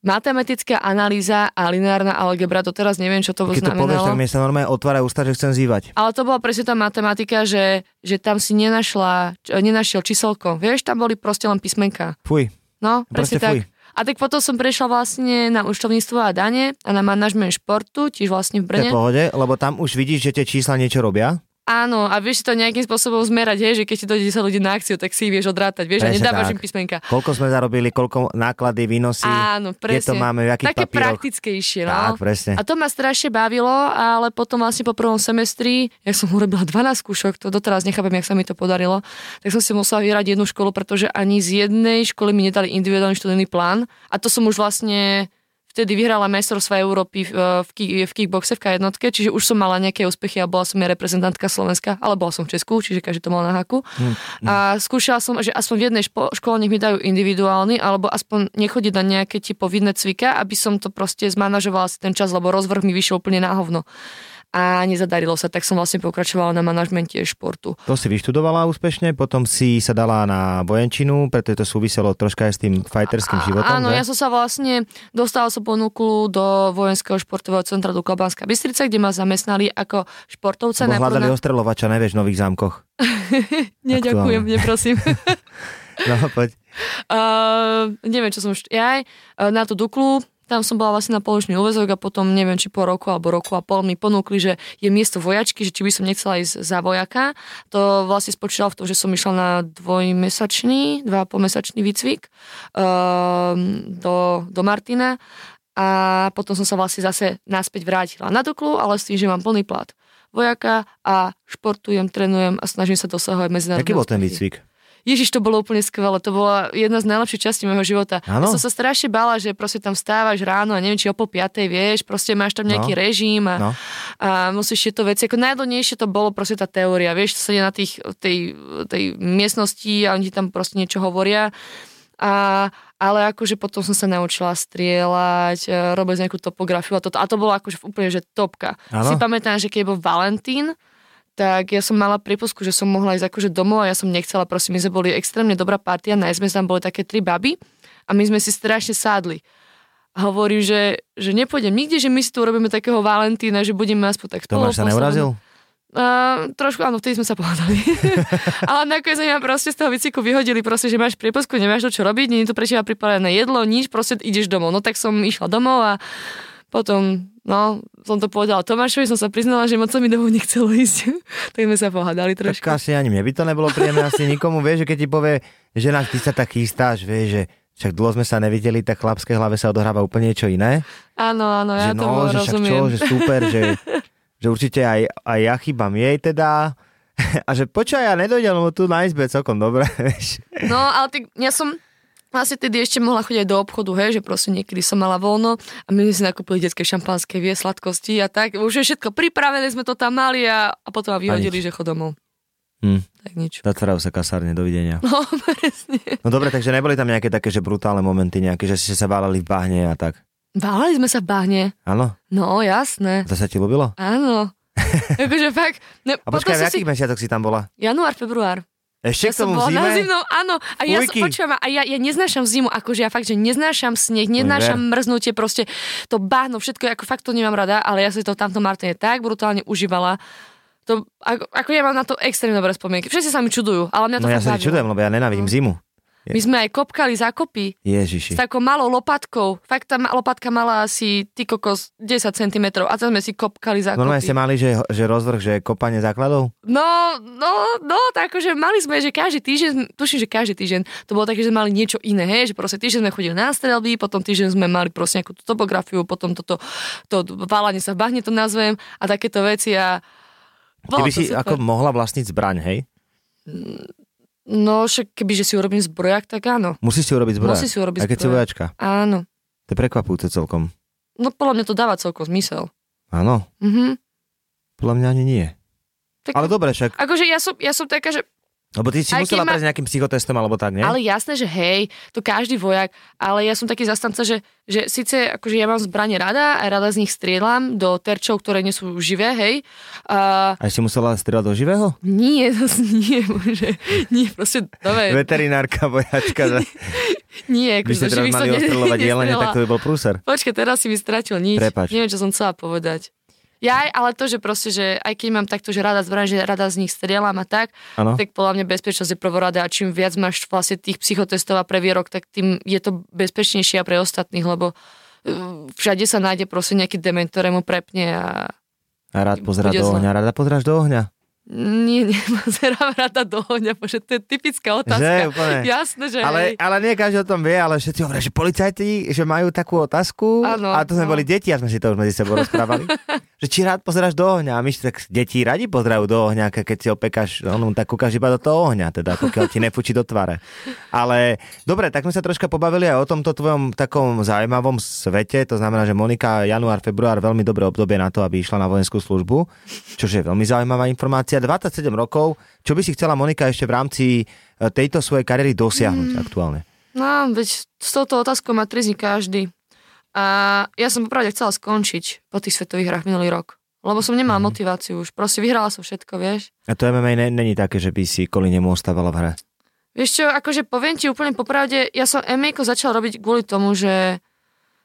matematická analýza a lineárna algebra, to teraz neviem, čo to Keď to povieš, tak znamenalo. mi sa normálne otvára ústa, že chcem zývať. Ale to bola presne tá matematika, že, že tam si nenašla, nenašiel číselko. Vieš, tam boli proste len písmenka. Fuj. No, presne tak. fuj. A tak potom som prešla vlastne na účtovníctvo a dane a na manažment športu, tiež vlastne v Brne. v pohode, lebo tam už vidíš, že tie čísla niečo robia. Áno, a vieš si to nejakým spôsobom zmerať, hej, že keď ti dojde 10 ľudí na akciu, tak si vieš odrátať, vieš, a Presne nedávaš tak. im písmenka. Koľko sme zarobili, koľko náklady, výnosy. Áno, presne. Kde to máme, v akých Také papíroch. praktickejšie, no. Tak, presne. A to ma strašne bavilo, ale potom vlastne po prvom semestri, ja som urobila 12 skúšok, to doteraz nechápem, jak sa mi to podarilo, tak som si musela vyrať jednu školu, pretože ani z jednej školy mi nedali individuálny študijný plán. A to som už vlastne vtedy vyhrala majstrovstva Európy v, ki- v kickboxe v K1, čiže už som mala nejaké úspechy a bola som aj reprezentantka Slovenska, ale bola som v Česku, čiže každý to mal na haku. Hm, A skúšala som, že aspoň v jednej špo- škole nech mi dajú individuálny, alebo aspoň nechodiť na nejaké tie povinné cvika, aby som to proste zmanažovala si ten čas, lebo rozvrh mi vyšiel úplne na hovno. A nezadarilo sa, tak som vlastne pokračovala na manažmente športu. To si vyštudovala úspešne, potom si sa dala na vojenčinu, pretože to súviselo troška aj s tým fighterským životom. Áno, že? ja som sa vlastne, dostala som ponuku do vojenského športového centra do Klabanská Bystrica, kde ma zamestnali ako športovca. Bo hľadali na- ostreľovača, nevieš, v Nových zámkoch. Nie, ďakujem, neprosím. No, poď. Uh, neviem, čo som už... Ja uh, na tú Duklu, tam som bola vlastne na poločný úvezok a potom neviem, či po roku alebo roku a pol mi ponúkli, že je miesto vojačky, že či by som nechcela ísť za vojaka. To vlastne spočívalo v tom, že som išla na dvojmesačný, dva mesačný výcvik uh, do, do Martina a potom som sa vlastne zase naspäť vrátila na Duklu, ale s tým, že mám plný plat vojaka a športujem, trénujem a snažím sa dosahovať medzinárodné Aký bol ten výcvik? Ježiš, to bolo úplne skvelé. To bola jedna z najlepších častí môjho života. Áno? Ja som sa strašne bála, že proste tam vstávaš ráno a neviem, či o pol piatej vieš, proste máš tam nejaký No. režim a, No. a musíš tieto veci. Ako najdlnejšie to bolo proste tá teória, vieš, sedia na tých, tej, tej miestnosti a oni ti tam proste niečo hovoria. A, ale akože potom som sa naučila strieľať, e, robiť nejakú topografiu a, toto, a to bolo akože úplne, že topka. Áno. Si pamätám, že keď bol Valentín, tak ja som mala prípusku, že som mohla ísť akože domov a ja som nechcela, prosím, my sme boli extrémne dobrá partia, najmä sme tam boli také tri baby a my sme si strašne sádli. A hovorím, že, že nepôjdem nikde, že my si tu urobíme takého Valentína, že budeme aspoň tak spolu. Tomáš sa neurazil? Uh, trošku, áno, vtedy sme sa pohľadali. Ale nakoniec ma proste z toho výcviku vyhodili, proste, že máš priepusku, nemáš to čo robiť, nie je tu pre teba pripravené jedlo, nič, proste ideš domov. No tak som išla domov a potom, no, som to povedala Tomášovi, som sa priznala, že moc sa mi domov nechcelo ísť. tak sme sa pohľadali Tak trošku. asi ani mne by to nebolo príjemné, asi nikomu, vieš, že keď ti povie, že na ty sa tak chystáš, vieš, že však dlho sme sa nevideli, tak v chlapskej hlave sa odohráva úplne niečo iné. Áno, áno, ja že no, však rozumiem. čo, že super, že, že určite aj, aj ja chýbam jej teda. A že počkaj, ja nedojdem, lebo tu na izbe celkom dobre, vieš. No, ale tak ja som vlastne tedy ešte mohla chodiť aj do obchodu, hej, že proste niekedy som mala voľno a my sme si nakúpili detské šampanské, vie, sladkosti a tak. Už je všetko pripravené, sme to tam mali a, a potom ma vyhodili, že chod domov. Hm. Tak nič. Zatvarajú sa kasárne, dovidenia. No, presne. No dobre, takže neboli tam nejaké také, že brutálne momenty nejaké, že ste sa válali v bahne a tak. Válali sme sa v bahne. Áno? No, jasné. To sa ti ľúbilo? Áno. akože fakt. No, A počkaj, v akých mesiacoch si tam bola? Január, február. Ešte Ja k som tomu bola v na zime? zimnou, áno. A ja, som, počujem, a ja, ja neznášam zimu, akože ja fakt, že neznášam sneh, neznášam ver. mrznutie, proste to bahno, všetko, ako fakt to nemám rada, ale ja si to v tamtom Martine tak brutálne užívala. To, ako, ako ja mám na to extrémne dobré spomienky. Všetci sa mi čudujú, ale mňa to No ja sa čudujem, lebo ja nenávidím zimu. My sme aj kopkali zákopy Ježiši. s takou malou lopatkou. Fakt tá lopatka mala asi ty kokos 10 cm a tam sme si kopkali zákopy. Normálne ste mali, že, že rozvrh, že kopanie základov? No, no, no, tak akože mali sme, že každý týždeň, tuším, že každý týždeň, to bolo také, že mali niečo iné, hej, že proste týždeň sme chodili na strelby, potom týždeň sme mali proste nejakú topografiu, potom toto, to válanie sa v bahne to nazvem a takéto veci a Ty by to si super. ako mohla vlastniť zbraň, hej? No, však kebyže si urobím zbrojak, tak áno. Musíš si urobiť zbroj. Musí si urobiť Aj keď si zbrojak. vojačka. Áno. To je prekvapujúce celkom. No podľa mňa to dáva celkom zmysel. Áno, Mhm. podľa mňa ani nie. Tak, Ale dobre, však, Akože ja som, ja som taká, že lebo ty si Aj musela ma- prejsť nejakým psychotestom alebo tak, nie? Ale jasné, že hej, to každý vojak, ale ja som taký zastanca, že, že síce akože ja mám zbranie rada a rada z nich strieľam do terčov, ktoré nie sú živé, hej. A A si musela strieľať do živého? nie, to nie, že, nie, proste, dobre, Veterinárka, vojačka. že- nie, akože do živých som ne- tak to by bol prúser. Počkaj, teraz si mi stratil nič. Prepač. Neviem, čo som chcela povedať. Ja aj, ale to, že proste, že aj keď mám takto, že rada zbraň, že rada z nich strieľam a tak, Áno. tak podľa mňa bezpečnosť je prvorada a čím viac máš vlastne tých psychotestov a previerok, tak tým je to bezpečnejšie a pre ostatných, lebo uh, všade sa nájde proste nejaký dement, ktorému prepne a A rád pozerá do ohňa. Rada pozeráš do ohňa? Nie, nepozerám rada do ohňa, bože, to je typická otázka. Že, úplne. Jasné, že Ale, hej. ale nie každý o tom vie, ale všetci hovoria, že policajti, že majú takú otázku Áno, a to sme no. boli deti a sme si to už medzi sebou rozprávali. že či rád pozeráš do ohňa a my tak deti radi pozerajú do ohňa, ke- keď si opekáš, no, tak kúkaš iba do toho ohňa, teda pokiaľ ti nefučí do tvare. Ale dobre, tak sme sa troška pobavili aj o tomto tvojom takom zaujímavom svete, to znamená, že Monika január, február veľmi dobré obdobie na to, aby išla na vojenskú službu, čo je veľmi zaujímavá informácia. 27 rokov, čo by si chcela Monika ešte v rámci e, tejto svojej kariéry dosiahnuť Mm. aktuálne? No, veď s touto otázkou má trizní každý. A ja som popravde chcela skončiť po tých svetových hrách minulý rok. Lebo som nemala Mhm. motiváciu už. Proste vyhrala som všetko, vieš. A to MMA ne- není také, že by si kolínemu ostávala v hre. Vieš čo, akože poviem ti úplne popravde, ja som MMA začal robiť kvôli tomu, že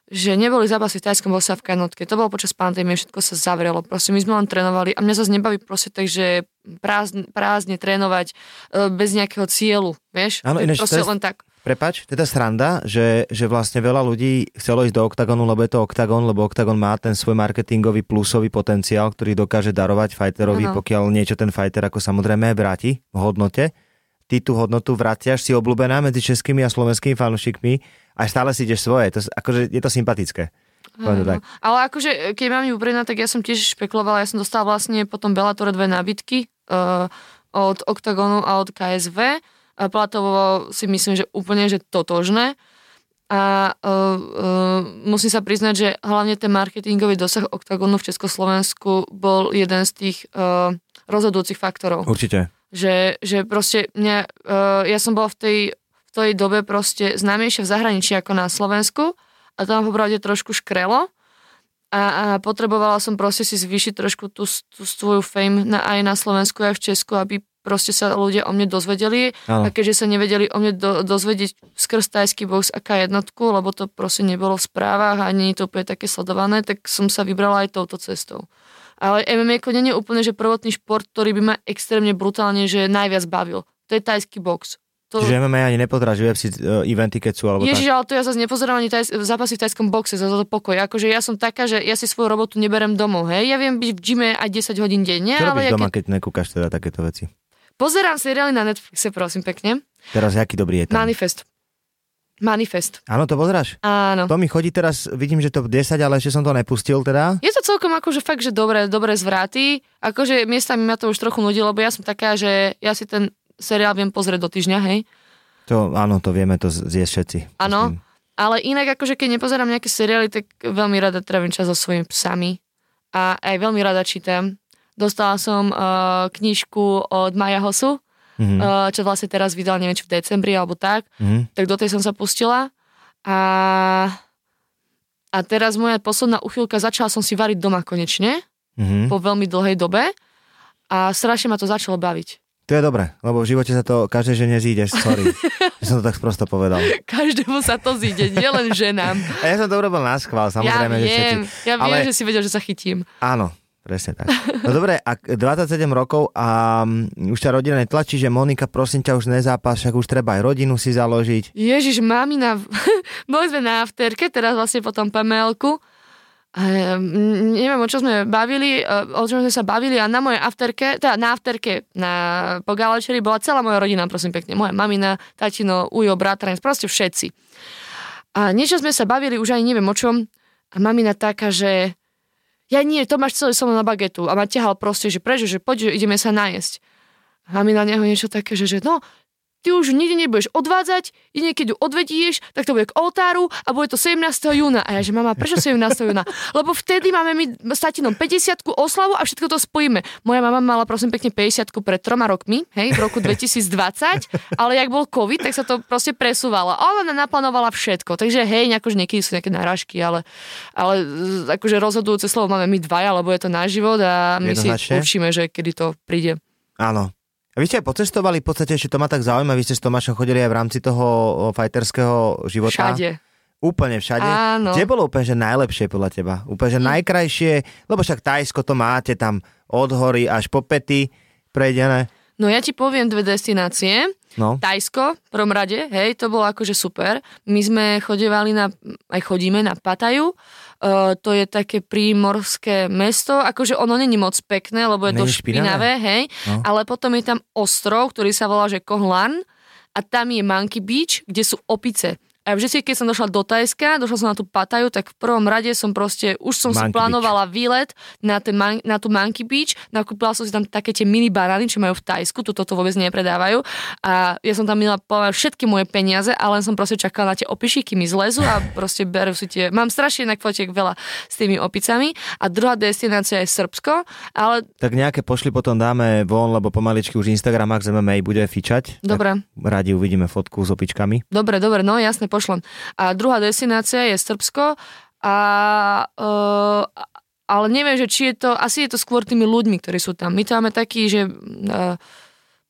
že neboli zápasy v tajskom boxe a v kanotke. To bolo počas pandémie, všetko sa zavrelo. Proste my sme len trénovali a mňa zase nebaví proste tak, že prázdne, prázdne trénovať e, bez nejakého cieľu, vieš? Áno, ináč proste je- len tak. Prepač, teda sranda, že, že vlastne veľa ľudí chcelo ísť do OKTAGONu, lebo je to OKTAGON, lebo OKTAGON má ten svoj marketingový plusový potenciál, ktorý dokáže darovať fajterovi, Áno. pokiaľ niečo ten fajter ako samozrejme vráti v hodnote. Ty tú hodnotu vraciaš, si obľúbená medzi českými a slovenskými fanúšikmi a stále si ideš svoje. To, akože je to sympatické. To tak. Ale akože, keď mám ju úprimná, tak ja som tiež špekulovala, ja som dostala vlastne potom Bellatore dve nábytky uh, od Octagonu a od KSV. A platovo si myslím, že úplne, že totožné. A uh, uh, musím sa priznať, že hlavne ten marketingový dosah Octagonu v Československu bol jeden z tých uh, rozhodujúcich faktorov Určite. že, že proste mňa, uh, ja som bola v tej, tej dobe proste známejšia v zahraničí ako na Slovensku a tam popravde trošku škrelo a, a potrebovala som proste si zvýšiť trošku tú, tú svoju fame na, aj na Slovensku aj v Česku, aby proste sa ľudia o mne dozvedeli Áno. a keďže sa nevedeli o mne do, dozvedieť skrz tajský box a K1, lebo to proste nebolo v správach a nie je to úplne také sledované, tak som sa vybrala aj touto cestou. Ale MMA nie je úplne, že prvotný šport, ktorý by ma extrémne brutálne, že najviac bavil. To je tajský box. To... Čiže MMA ani nepodráš UFC uh, eventy, keď sú, alebo Ježiš, tak. ale to ja zase nepozerám ani taj, zápasy v tajskom boxe, za to pokoj. Akože ja som taká, že ja si svoju robotu neberem domov, hej. Ja viem byť v gyme aj 10 hodín denne, Čo ale robíš ja doma, keď... keď nekúkaš teda takéto veci? pozerám seriály na Netflixe, prosím pekne. Teraz, aký dobrý je tam? Manifest. Manifest. Áno, to pozeráš? Áno. To mi chodí teraz, vidím, že to 10, ale ešte som to nepustil teda. Je to celkom akože fakt, že dobré, dobré zvraty. Akože miestami ma to už trochu nudí, lebo ja som taká, že ja si ten seriál viem pozrieť do týždňa, hej. To, áno, to vieme to zjesť všetci. Áno. Ale inak akože keď nepozerám nejaké seriály, tak veľmi rada trávim čas so svojimi psami. A aj veľmi rada čítam. Dostala som uh, knižku od Maja Hosu, Mhm. uh, čo vlastne teraz vydal, neviem, či v decembri alebo tak. Mhm. Tak do tej som sa pustila. A, A teraz moja posledná uchylka, začala som si variť doma konečne, Mhm. po veľmi dlhej dobe a strašne ma to začalo baviť. To je dobré, lebo v živote sa to každej žene zíde, sorry, že som to tak prosto povedal. Každému sa to zíde, nielen ženám. A ja som to urobil na schvál, Ja samozrejme, že všetci. viem, ja viem, Ale- že si vedel, že sa chytím. Áno, presne tak. No dobre, ak 27 rokov a mm, už ťa rodina netlačí, že Monika, prosím ťa, už nezápas, však už treba aj rodinu si založiť. Ježiš, mamina, boli sme na afterke, teraz vlastne po tom Um, neviem, o čo sme bavili, eh, o čom sme sa bavili a na mojej afterke, teda na afterke na, po bola celá moja rodina, prosím pekne. Moja mamina, tatino, ujo, bratranec, proste všetci. A niečo sme sa bavili, už ani neviem o čom. A mamina taká, že ja nie, to máš celé so mnou na bagetu. A ma ťahal proste, že prečo, že poď, že ideme sa nájsť. A mami na neho niečo také, že, že no, ty už nikde nebudeš odvádzať, i keď ju odvedieš, tak to bude k oltáru a bude to 17. júna. A ja, že mama, prečo 17. júna? Lebo vtedy máme my s tatinom 50 oslavu a všetko to spojíme. Moja mama mala prosím pekne 50 pred troma rokmi, hej, v roku 2020, ale jak bol COVID, tak sa to proste presúvalo. A ona naplánovala všetko. Takže hej, akože niekedy sú nejaké narážky, ale, ale akože rozhodujúce slovo máme my dvaja, lebo je to náš život a my si určíme, že kedy to príde. Áno. A vy ste aj pocestovali, v podstate ešte to ma tak zaujíma, vy ste s Tomášom chodili aj v rámci toho o, fighterského života. Všade. Úplne všade. Áno. Kde bolo úplne, že najlepšie podľa teba? Úplne, že najkrajšie, lebo však Tajsko to máte tam od hory až po pety prejdené. No ja ti poviem dve destinácie. No, Tajsko, v prvom rade, hej, to bolo akože super. My sme chodevali na, aj chodíme na Pataju, uh, to je také prímorské mesto, akože ono není moc pekné, lebo je to špinavé, špinavé? hej, No. ale potom je tam ostrov, ktorý sa volá, že Kohlan a tam je Monkey Beach, kde sú opice. A vždy, keď som došla do Tajska, došla som na tú Pataju, tak v prvom rade som proste, už som si Monkey plánovala výlet na, ten, na tú Monkey Beach, nakúpila som si tam také tie mini banány, čo majú v Tajsku, tu toto vôbec nepredávajú. A ja som tam mila povedať všetky moje peniaze, ale som proste čakala na tie opiši, kým mi zlezu a proste berú si tie... Mám strašne inak fotiek veľa s tými opicami. A druhá destinácia je Srbsko, ale tak nejaké pošli potom dáme von, lebo pomaličky už Instagram Max MMA bude fičať. Dobre. Radi uvidíme fotku s opičkami. Dobre, dobre, no jasne, pošlem. A druhá destinácia je Srbsko a uh, ale neviem, že či je to, asi je to skôr tými ľuďmi, ktorí sú tam. My tam máme taký, že uh,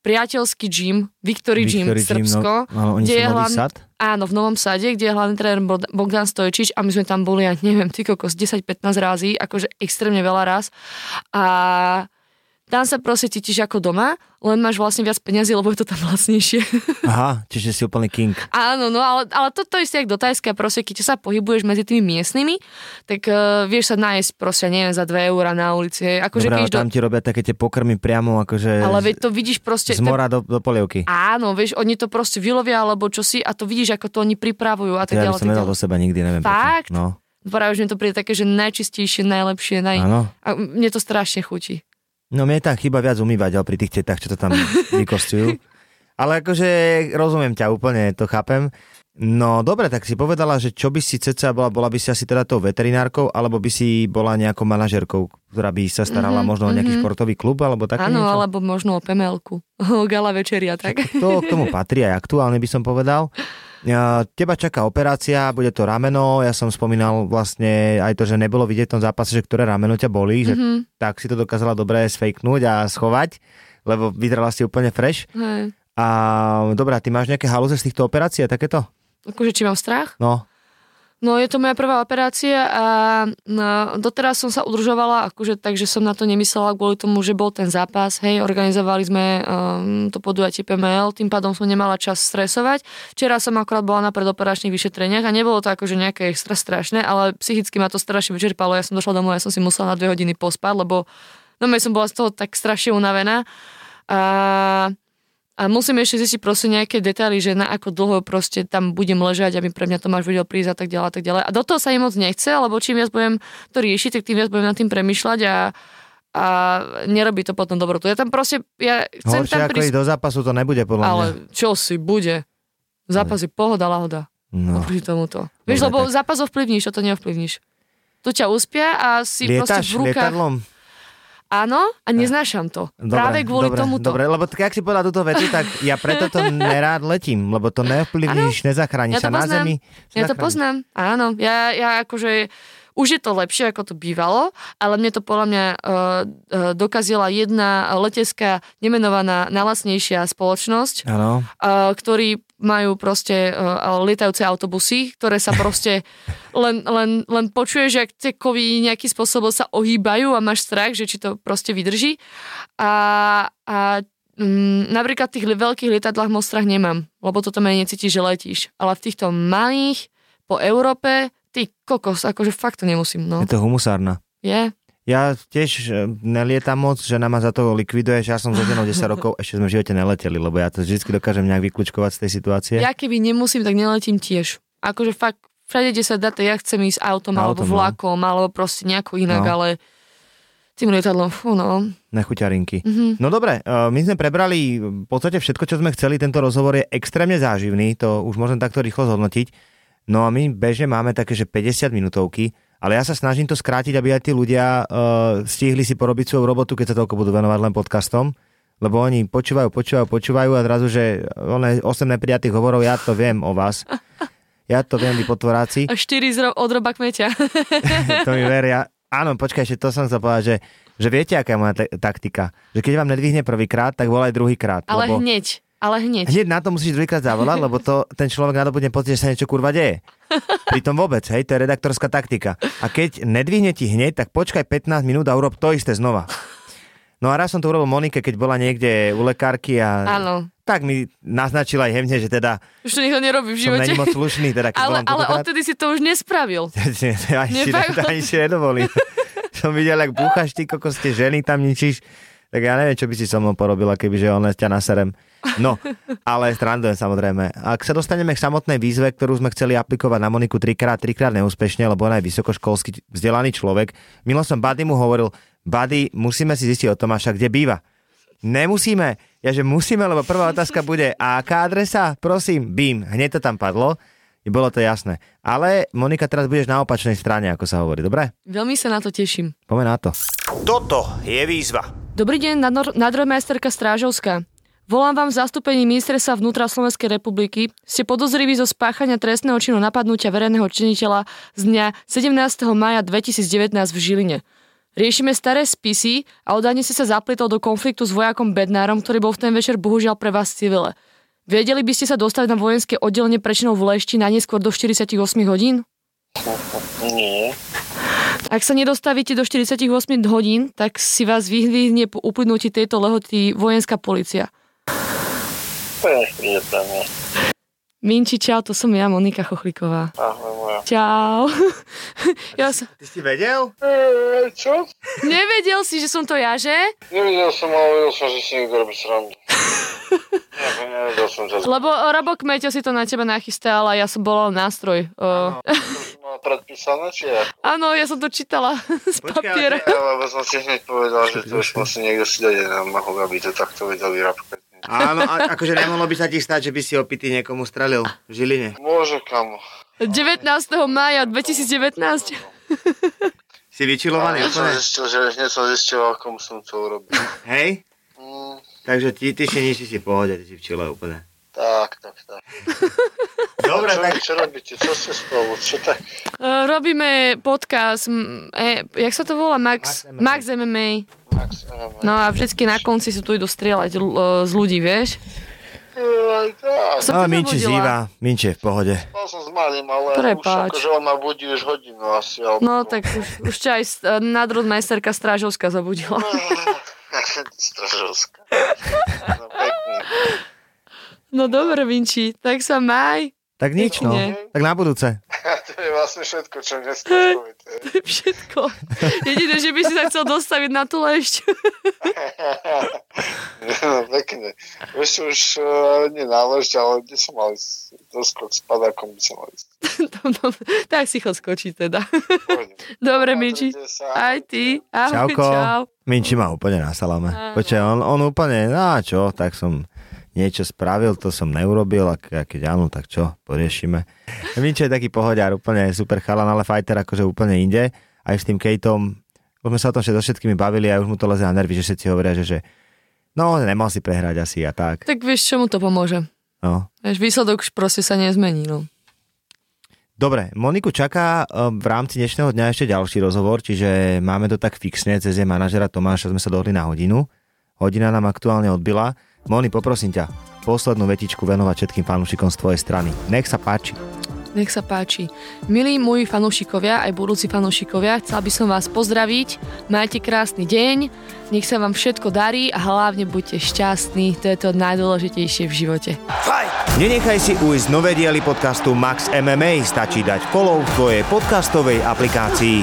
priateľský gym, Victory, Gym Victory Srbsko, no, ale oni kde sú je hlavný- sad? áno, v Novom Sade, kde je hlavný tréner Bogdan Stojčič a my sme tam boli, ja neviem, ty kokos, 10-15 razy, akože extrémne veľa raz. A tam sa proste cítiš ako doma, len máš vlastne viac peniazy, lebo je to tam vlastnejšie. Aha, čiže si úplný king. Áno, no ale, ale toto isté jak do Tajska, proste keď sa pohybuješ medzi tými miestnymi, tak uh, vieš sa nájsť proste, neviem, za 2 eurá na ulici. Akože Dobre, ale ideš do... tam ti robia také tie pokrmy priamo, akože Ale veď to vidíš proste... z mora do, do polievky. To... Áno, vieš, oni to proste vylovia alebo čo si a to vidíš, ako to oni pripravujú a To tak ja by ďalej. som tak nedal ďalej. do seba nikdy, neviem Fakt? prečo. No, Práve, že mi to príde také, že najčistejšie, najlepšie, naj... áno. A mne to strašne chutí. No mne tak chyba viac umývať, ale pri tých tetách, čo to tam vykostujú. Ale akože rozumiem ťa úplne, to chápem. No dobre, tak si povedala, že čo by si ceca bola, bola by si asi teda tou veterinárkou, alebo by si bola nejakou manažerkou, ktorá by sa starala Mhm, možno o nejaký mhm. športový klub, alebo také Áno, niečo? alebo možno o pemelku. O gala večeria, tak. To k tomu patrí aj aktuálne by som povedal. Teba čaká operácia, bude to rameno, ja som spomínal vlastne aj to, že nebolo vidieť v tom zápase, že ktoré rameno ťa bolí, že Mhm, tak si to dokázala dobre sfejknúť a schovať, lebo vyzerala si úplne fresh. hej. A dobrá, ty máš nejaké halúze z týchto operácií a takéto? Akože či mám strach? No, No je to moja prvá operácia a no, doteraz som sa udržovala, akože, takže som na to nemyslela kvôli tomu, že bol ten zápas, hej, organizovali sme um, to podujatie PML, tým pádom som nemala čas stresovať. Včera som akorát bola na predoperačných vyšetreniach a nebolo to akože nejaké extra strašné, ale psychicky ma to strašne vyčerpalo, ja som došla domov, ja som si musela na dve hodiny pospať, lebo no ja som bola z toho tak strašne unavená. A a musím ešte zistiť proste nejaké detaily, že na ako dlho proste tam budem ležať, aby pre mňa Tomáš vedel prísť a tak ďalej a tak ďalej. A do toho sa mi moc nechce, lebo čím viac budem to riešiť, tak tým viac budem nad tým premyšľať a, a nerobí to potom dobrotu. Ja tam proste, ja chcem horšie tam prísť, ísť do zápasu to nebude podľa ale mňa. čo si bude. Zápas je pohoda, lahoda. No. Oproti tomuto. Vieš, Dobre, lebo tak. zápas ovplyvníš, toto neovplyvníš. Tu ťa uspia a si proste Lietaš v rukách. lietadlom? Áno, a neznášam to. Práve kvôli dobre, tomuto. Dobre, lebo tak, ak si povedal túto vetu, tak ja preto to nerád letím, lebo to neovplyvníš, nezachráni Ja sa to na poznám. zemi. Ja to poznám, áno. Ja, ja akože už je to lepšie, ako to bývalo, ale mne to podľa mňa uh, dokazila jedna letecká nemenovaná najlacnejšia spoločnosť, Áno. uh, ktorí majú proste uh, lietajúce autobusy, ktoré sa proste len, len, len počuje, že tie kovy nejakým spôsobom sa ohýbajú a máš strach, že či to proste vydrží. A, a mm, napríklad v tých veľkých lietadlách moc strach nemám, lebo to tam aj necítiš, že letíš. Ale v týchto malých po Európe, ty kokos, akože fakt to nemusím, no. Je to humusárna. Je? Ja tiež e, nelietam moc, žena ma za to likviduje, že ja som so ženou 10 rokov, ešte sme v živote neleteli, lebo ja to vždy dokážem nejak vyklúčkovať z tej situácie. Ja keby nemusím, tak neletím tiež. Akože fakt, všade, kde sa dá, ja chcem ísť autom, alebo Autom, no. vlakom, alebo proste nejako inak, No. ale tým lietadlom, fú, no. Nechuťarinky. Mhm. No dobre, e, my sme prebrali v podstate všetko, čo sme chceli. Tento rozhovor je extrémne záživný, to už môžem takto rýchlo zhodnotiť. No a my bežne máme také, že 50 minútovky, ale ja sa snažím to skrátiť, aby aj tí ľudia uh, stihli si porobiť svoju robotu, keď sa toľko budú venovať len podcastom. Lebo oni počúvajú, počúvajú, počúvajú a zrazu, že one 8 neprijatých hovorov, ja to viem o vás. Ja to viem, vy potvoráci. A štyri z ro- od roba kmeťa. to mi veria. Áno, počkaj, ešte to som chcel povedať, že, že viete, aká je moja te- taktika. Že keď vám nedvihne prvýkrát, tak volaj druhýkrát. ale lebo... hneď, ale hneď. Hneď na to musíš druhýkrát zavolať, lebo to ten človek nadobudne pocit, že sa niečo kurva deje. Pritom vôbec, hej, to je redaktorská taktika. A keď nedvihne ti hneď, tak počkaj 15 minút a urob to isté znova. No a raz som to urobil Monike, keď bola niekde u lekárky a Áno. tak mi naznačila aj hemne, že teda Už to nikto nerobí v som živote. není moc slušný, teda keď Ale, ale odtedy si to už nespravil. ani, si, ani si nedovolím. som videl, ak búchaš ty, koko ste ženy tam ničíš. Tak ja neviem, čo by si so mnou porobila, kebyže ona ťa naserem. No, ale strandujem samozrejme. Ak sa dostaneme k samotnej výzve, ktorú sme chceli aplikovať na Moniku trikrát, trikrát neúspešne, lebo ona je vysokoškolský vzdelaný človek. Milo som Buddy mu hovoril, Buddy, musíme si zistiť o Tomáša, kde býva. Nemusíme. Ja, že musíme, lebo prvá otázka bude, a aká adresa? Prosím, bím. Hneď to tam padlo. I bolo to jasné. Ale Monika, teraz budeš na opačnej strane, ako sa hovorí, dobre? Veľmi sa na to teším. Poďme na to. Toto je výzva. Dobrý deň, nadnor- nadrojmajsterka Strážovská. Volám vám v zastúpení ministerstva vnútra Slovenskej republiky. Ste podozriví zo spáchania trestného činu napadnutia verejného činiteľa z dňa 17. maja 2019 v Žiline. Riešime staré spisy a odhadne ste sa zapletol do konfliktu s vojakom Bednárom, ktorý bol v ten večer bohužiaľ pre vás civile. Vedeli by ste sa dostať na vojenské oddelenie prečinou v Lešti na neskôr do 48 hodín? Nie. Ak sa nedostavíte do 48 hodín, tak si vás vyhvihne po uplynutí tejto lehoty vojenská policia. To je. Minči, čau, to som ja, Monika Chochliková. Ahoj moja. Čau. ja som... Ty si vedel? Eee, čo? Nevedel si, že som to ja, že? Nevidel som, ale vedel som, že si niekto robí srandu. Ja, nevedel som ťa. Lebo Robo Kmeťo si to na teba nachystal a ja som bola len nástroj. O... Predpísané, či ja? Áno, ja som to čítala z Počkaj, papiera. Ja, lebo som si hneď povedal, že to už musí niekto si dať na mohol, aby to takto vedel vyrábkať. Áno, a, akože nemohlo by sa ti stať, že by si opitý niekomu strelil v Žiline. Môže, kamo. 19. mája 2019. Si vyčilovaný som úplne? zistil, že hneď som zistil, ako som to urobil. Hej? Mm, Takže ty, ty si nič, si v pohode, ty si v čile úplne. Tak, tak, tak. Dobre, čo, tak čo robíte? Čo ste spolu? Čo tak? E, Robíme podcast, m, e, jak sa to volá? Max, Max Max MMA. Max, MMA. No a vždycky na konci sa tu idú strieľať l- e, z ľudí, vieš? Som No, Minči zýva, Minči je v pohode. Spal som s malým, ale Prepáč. už akože on ma budí už hodinu asi. Alebo... No tak už, už ťa aj e, nadrodmajsterka Strážovská zabudila. Stražovská. No pekne. No dobre, Vinči, tak sa maj. Tak nič, no. Tak na budúce. to je vlastne všetko, čo poviete. To je všetko. Jediné, že by si sa chcel dostaviť na tú lešť. no pekne. Vieš už uh, nie náležť, ale kde som mal ísť? S padákom by som mal ísť. tak si chod skočiť teda. Dobre, Minči. Aj ty. Ahoj, čau. Minči má úplne na salame. Počkaj, on, on úplne, no a čo, tak som niečo spravil, to som neurobil, a ke- a keď áno, tak čo, poriešime. Minči je taký pohodiar, úplne super chalan, ale fighter akože úplne inde. Aj s tým Kejtom Už sme sa o tom so všetkými bavili a už mu to leze na nervy, že všetci hovoria, že, že no, nemal si prehrať asi a tak. Tak vieš, čo mu to pomôže? No. Vieš, výsledok už proste sa nezmení, no. Dobre, Moniku čaká eh, v rámci dnešného dňa ešte ďalší rozhovor, čiže máme to tak fixne, cez jej manažera Tomáša sme sa dohodli na hodinu. Hodina nám aktuálne odbila. Moni, poprosím ťa, poslednú vetičku venovať všetkým fanúšikom z tvojej strany. Nech sa páči. Nech sa páči. Milí moji fanúšikovia, aj budúci fanúšikovia, chcel by som vás pozdraviť. Majte krásny deň, nech sa vám všetko darí a hlavne buďte šťastní. To je to najdôležitejšie v živote. Nenechaj si ujsť nové diely podcastu Max MMA, stačí dať follow v tvojej podcastovej aplikácii.